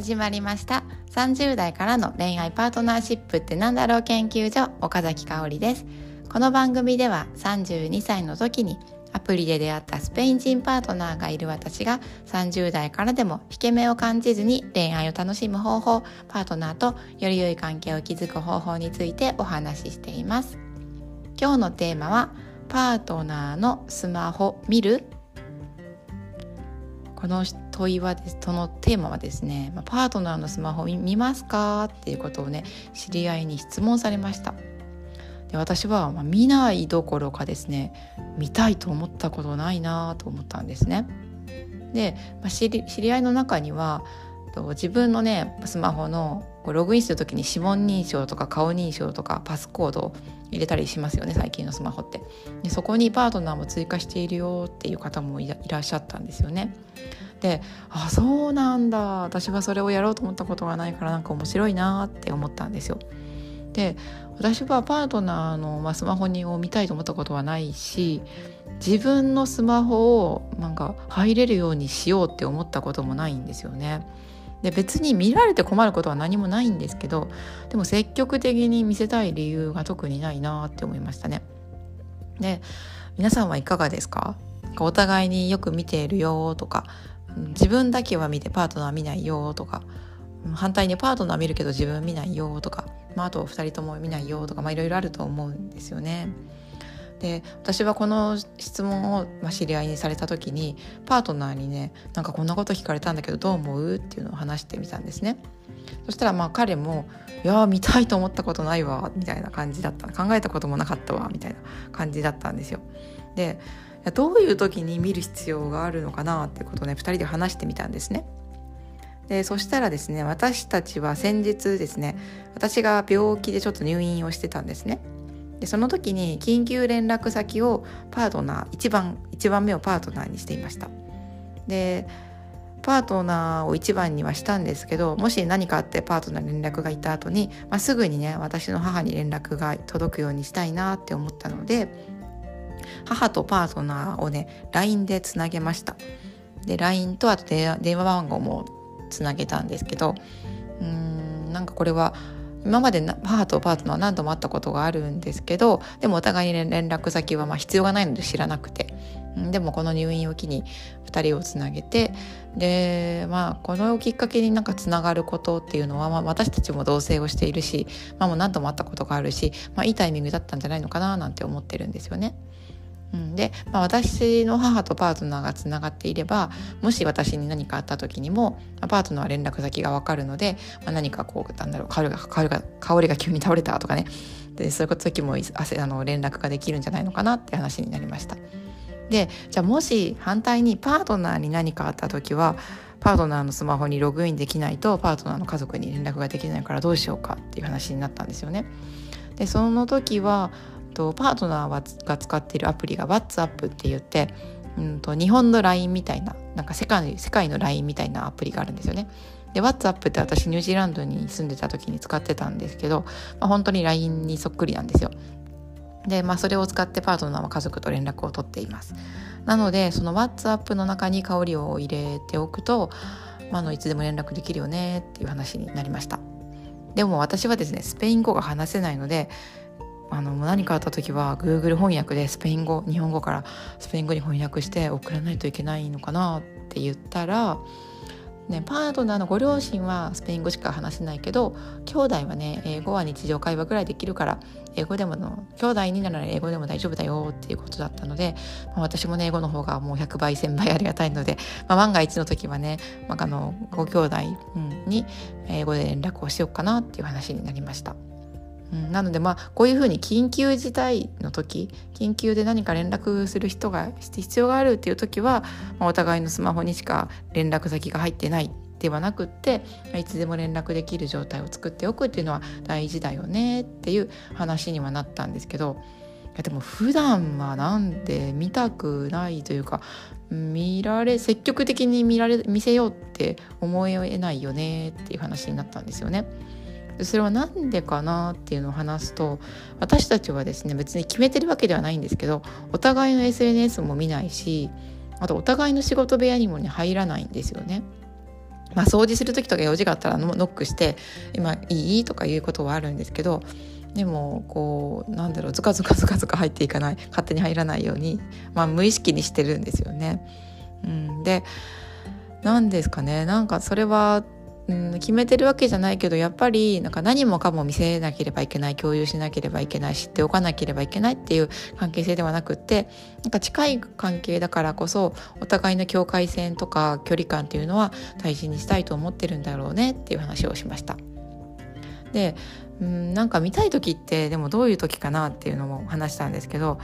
始まりました。30代からの恋愛パートナーシップってなんだろう研究所岡崎香織です。この番組では32歳の時にアプリで出会ったスペイン人パートナーがいる私が30代からでも引け目を感じずに恋愛を楽しむ方法パートナーとより良い関係を築く方法についてお話ししています。今日のテーマはパートナーのスマホ見る？この問いはですそのテーマはですねパートナーのスマホ見ますかっていうことをね知り合いに質問されました。で私は、ま見ないどころかですね見たいと思ったことないなと思ったんですね。で、まあ、知り知り合いの中には自分のねスマホのログインする時に指紋認証とか顔認証とかパスコードを入れたりしますよね最近のスマホって。でそこにパートナーも追加しているよっていう方もいらっしゃったんですよね。であそうなんだ私はそれをやろうと思ったことがないからなんか面白いなって思ったんですよで私はパートナーの、まあ、スマホにを見たいと思ったことはないし自分のスマホをなんか入れるようにしようって思ったこともないんですよね。で別に見られて困ることは何もないんですけどでも積極的に見せたい理由が特にないなって思いましたね。で皆さんはいかがですかお互いによく見ているよとか自分だけは見てパートナー見ないよとか反対にパートナー見るけど自分見ないよとか、まあ、あと2人とも見ないよとかいろいろあると思うんですよね。で私はこの質問を、知り合いにされた時にパートナーにねなんかこんなこと聞かれたんだけどどう思うっていうのを話してみたんですね。そしたらまあ彼も「いや見たいと思ったことないわ」みたいな感じだった考えたこともなかったわみたいな感じだったんですよ。でどういう時に見る必要があるのかなってことをね2人で話してみたんですね。でそしたらですね私たちは先日ですね私が病気でちょっと入院をしてたんですね。でその時に緊急連絡先をパートナー1番1番目をパートナーにしていましたでパートナーを1番にはしたんですけどもし何かあってパートナーに連絡がいた後に、まあ、すぐにね私の母に連絡が届くようにしたいなって思ったので母とパートナーをね LINE でつなげましたで LINE とあと電話番号もつなげたんですけどうーんなんかこれは今まで母とパートナーは何度も会ったことがあるんですけどでもお互いに連絡先はまあ必要がないので知らなくてでもこの入院を機に2人をつなげてでまあこのきっかけになんかつながることっていうのは、まあ、私たちも同棲をしているし、まあ、もう何度も会ったことがあるし、まあ、いいタイミングだったんじゃないのかななんて思ってるんですよね。うん、で、まあ、私の母とパートナーがつながっていればもし私に何かあった時にも、パートナーは連絡先が分かるので、まあ、何かこうなんだろう香りが香りが香りが急に倒れたとかねでそういう時もあの連絡ができるんじゃないのかなって話になりました。でじゃあもし反対にパートナーに何かあった時はパートナーのスマホにログインできないとパートナーの家族に連絡ができないからどうしようかっていう話になったんですよね。でその時はとパートナーが使っているアプリが WhatsApp って言って、うんと、日本の LINE みたいななんか世界世界の LINE みたいなアプリがあるんですよね。で WhatsApp って私ニュージーランドに住んでた時に使ってたんですけど、まあ、本当に LINE にそっくりなんですよ。で、まあ、それを使ってパートナーは家族と連絡を取っています。なのでその WhatsApp の中に香りを入れておくと、まあ、のいつでも連絡できるよねっていう話になりました。でも私はですねスペイン語が話せないのであの何かあった時は Google 翻訳でスペイン語日本語からスペイン語に翻訳して送らないといけないのかなって言ったら、ね、パートナーのご両親はスペイン語しか話せないけど兄弟はね英語は日常会話ぐらいできるから英語でもの兄弟になら英語でも大丈夫だよっていうことだったので、まあ、私もね英語の方がもう100倍1000倍ありがたいので、まあ、万が一の時はね、まあ、あのご兄弟に英語で連絡をしようかなっていう話になりました。うん、なのでまあこういうふうに緊急事態の時緊急で何か連絡する人が必要があるっていう時は、まあ、お互いのスマホにしか連絡先が入ってないではなくっていつでも連絡できる状態を作っておくっていうのは大事だよねっていう話にはなったんですけどいやでも普段はなんで見たくないというか見られ積極的に見られ見せようって思えないよねっていう話になったんですよね。それは何でかなっていうのを話すと私たちはですね別に決めてるわけではないんですけどお互いの SNS も見ないしあとお互いの仕事部屋にもね入らないんですよね。まあ、掃除する時とか用事があったらノックして「今いい?」とかいうことはあるんですけどでもこうなんだろうズカズカズカズカ入っていかない勝手に入らないように、まあ、無意識にしてるんですよね。うん、で何ですかねなんかそれはうん決めてるわけじゃないけどやっぱりなんか何もかも見せなければいけない共有しなければいけない知っておかなければいけないっていう関係性ではなくってなんか近い関係だからこそお互いの境界線とか距離感っていうのは大事にしたいと思ってるんだろうねっていう話をしました。でうんなんか見たい時ってでもどういう時かなっていうのも話したんですけど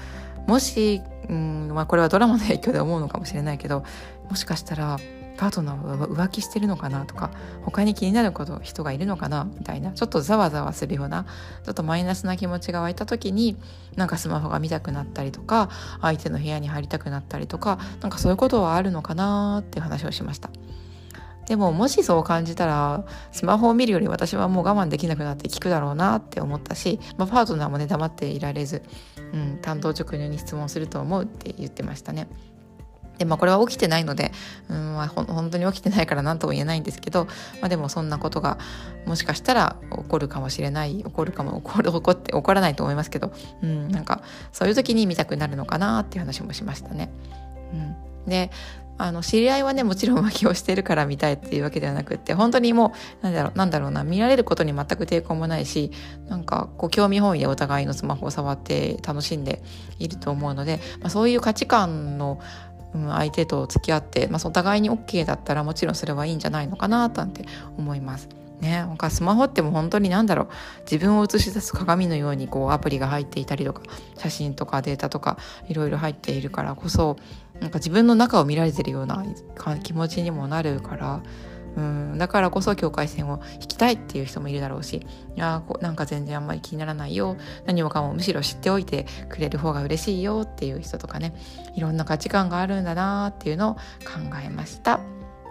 もしうん、まあ、これはドラマの影響で思うのかもしれないけどもしかしたらパートナーは浮気してるのかなとか他に気になること人がいるのかなみたいなちょっとざわざわするようなちょっとマイナスな気持ちが湧いた時になんかスマホが見たくなったりとか相手の部屋に入りたくなったりとかなんかそういうことはあるのかなっていう話をしました。でももしそう感じたらスマホを見るより私はもう我慢できなくなって聞くだろうなって思ったし、まあ、パートナーもね黙っていられず、うん、担当直入に質問すると思うって言ってましたね。でまあこれは起きてないので、うんまあ、本当に起きてないから何とも言えないんですけど、まあ、でもそんなことがもしかしたら起こるかもしれない起こるかも起こる起こって起こらないと思いますけど、うん、なんかそういう時に見たくなるのかなっていう話もしましたね。うん、であの知り合いはねもちろん浮気をしてるから見たいっていうわけではなくって本当にもうなんだろうなんだろうな見られることに全く抵抗もないしなんかこう興味本位でお互いのスマホを触って楽しんでいると思うので、まあ、そういう価値観のうん、相手と付き合って、まあ、お互いに OK だったらもちろんそれはいいんじゃないのかななんて思います。ね、なんかスマホっても本当に何だろう自分を映し出す鏡のようにこうアプリが入っていたりとか写真とかデータとかいろいろ入っているからこそなんか自分の中を見られてるような気持ちにもなるからうんだからこそ境界線を引きたいっていう人もいるだろうしいやなんか全然あんまり気にならないよ何もかもむしろ知っておいてくれる方が嬉しいよっていう人とかねいろんな価値観があるんだなっていうのを考えました。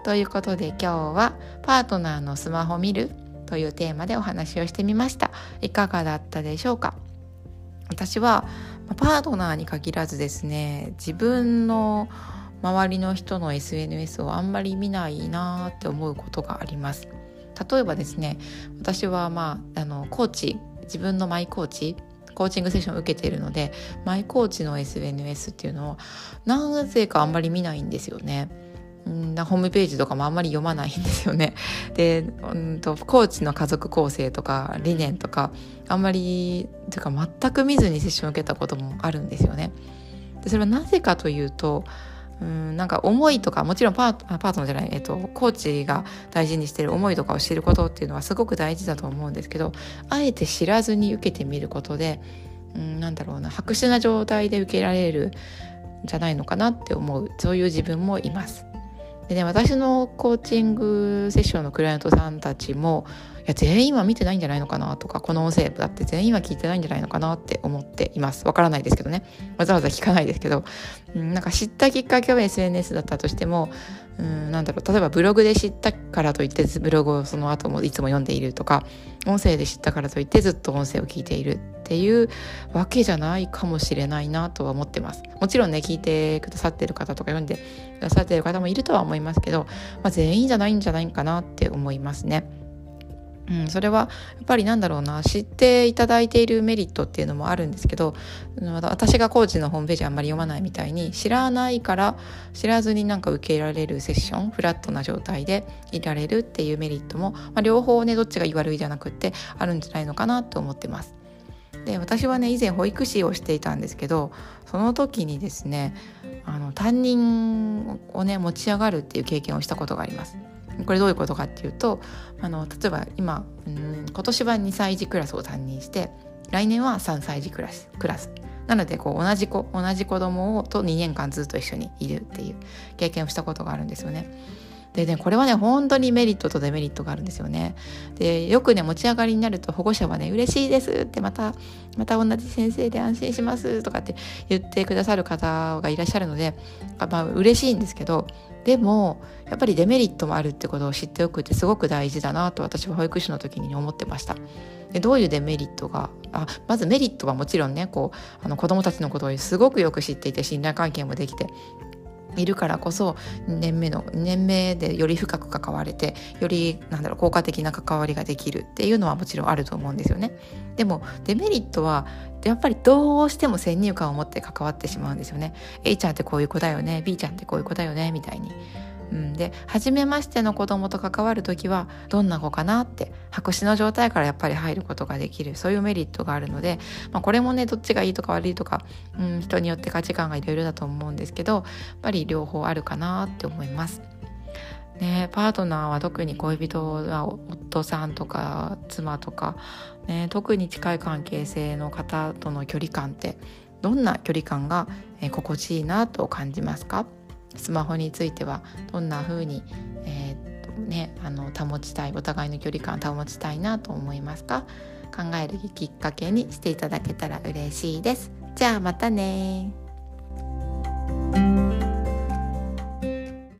ということで今日は「パートナーのスマホ見る?」というテーマでお話をしてみました。いかがだったでしょうか？私はパートナーに限らずですね自分の周りの人の SNS をあんまり見ないなって思うことがあります。例えばですね私はまああのコーチ自分のマイコーチコーチングセッションを受けているのでマイコーチの SNS っていうのをなぜかあんまり見ないんですよね。んホームページとかもあんまり読まないんですよね。で、うんと、コーチの家族構成とか理念とかあんまりというか全く見ずにセッションを受けたこともあるんですよね。でそれはなぜかというとうんなんか思いとかもちろんパーパートナーじゃない、えっと、コーチが大事にしてる思いとかを知ることっていうのはすごく大事だと思うんですけどあえて知らずに受けてみることでうんなんだろうな白紙な状態で受けられるんじゃないのかなって思うそういう自分もいます。でね私のコーチングセッションのクライアントさんたちもや全員は見てないんじゃないのかなとかこの音声だって全員は聞いてないんじゃないのかなって思っています。わからないですけどね。わざわざ聞かないですけど、うん、なんか知ったきっかけは SNS だったとしてもうん、なんだろう。例えばブログで知ったからといってブログをその後もいつも読んでいるとか音声で知ったからといってずっと音声を聞いているっていうわけじゃないかもしれないなとは思ってます。もちろんね聞いてくださってる方とか読んでくださってる方もいるとは思いますけど、まあ、全員じゃないんじゃないかなって思いますね。うん、それはやっぱりなんだろうな知っていただいているメリットっていうのもあるんですけど私がコーチのホームページあんまり読まないみたいに知らないから知らずになんか受けられるセッションフラットな状態でいられるっていうメリットも、まあ、両方ねどっちが悪いじゃなくってあるんじゃないのかなと思ってます。で私はね以前保育士をしていたんですけどその時にですねあの担任をね持ち上がるっていう経験をしたことがあります。これどういうことかっていうとあの例えば今うん今年は2歳児クラスを担任して来年は3歳児クラスクラスなのでこう同じ子同じ子供をと2年間ずっと一緒にいるっていう経験をしたことがあるんですよね。でねこれはね本当にメリットとデメリットがあるんですよね。でよくね持ち上がりになると保護者はね嬉しいですってまたまた同じ先生で安心しますとかって言ってくださる方がいらっしゃるのでまあ嬉しいんですけどでもやっぱりデメリットもあるってことを知っておくってすごく大事だなと私は保育士の時に思ってました。でどういうデメリットがあまずメリットはもちろんねこうあの子どもたちのことをすごくよく知っていて信頼関係もできているからこそ2年目の2年目でより深く関われてよりなんだろう効果的な関わりができるっていうのはもちろんあると思うんですよね。でもデメリットはやっぱりどうしても先入観を持って関わってしまうんですよね。A ちゃんってこういう子だよね B ちゃんってこういう子だよねみたいに。うん、で初めましての子供と関わる時はどんな子かなって白紙の状態からやっぱり入ることができる。そういうメリットがあるので、まあ、これもねどっちがいいとか悪いとか、うん、人によって価値観がいろいろだと思うんですけどやっぱり両方あるかなって思います。ね、パートナーは特に恋人は夫さんとか妻とか、ね、特に近い関係性の方との距離感ってどんな距離感が心地いいなと感じますか？スマホについてはどんな風に、えー、っとね、あの保ちたいお互いの距離感保ちたいなと思いますか？考えるきっかけにしていただけたら嬉しいです。じゃあまたね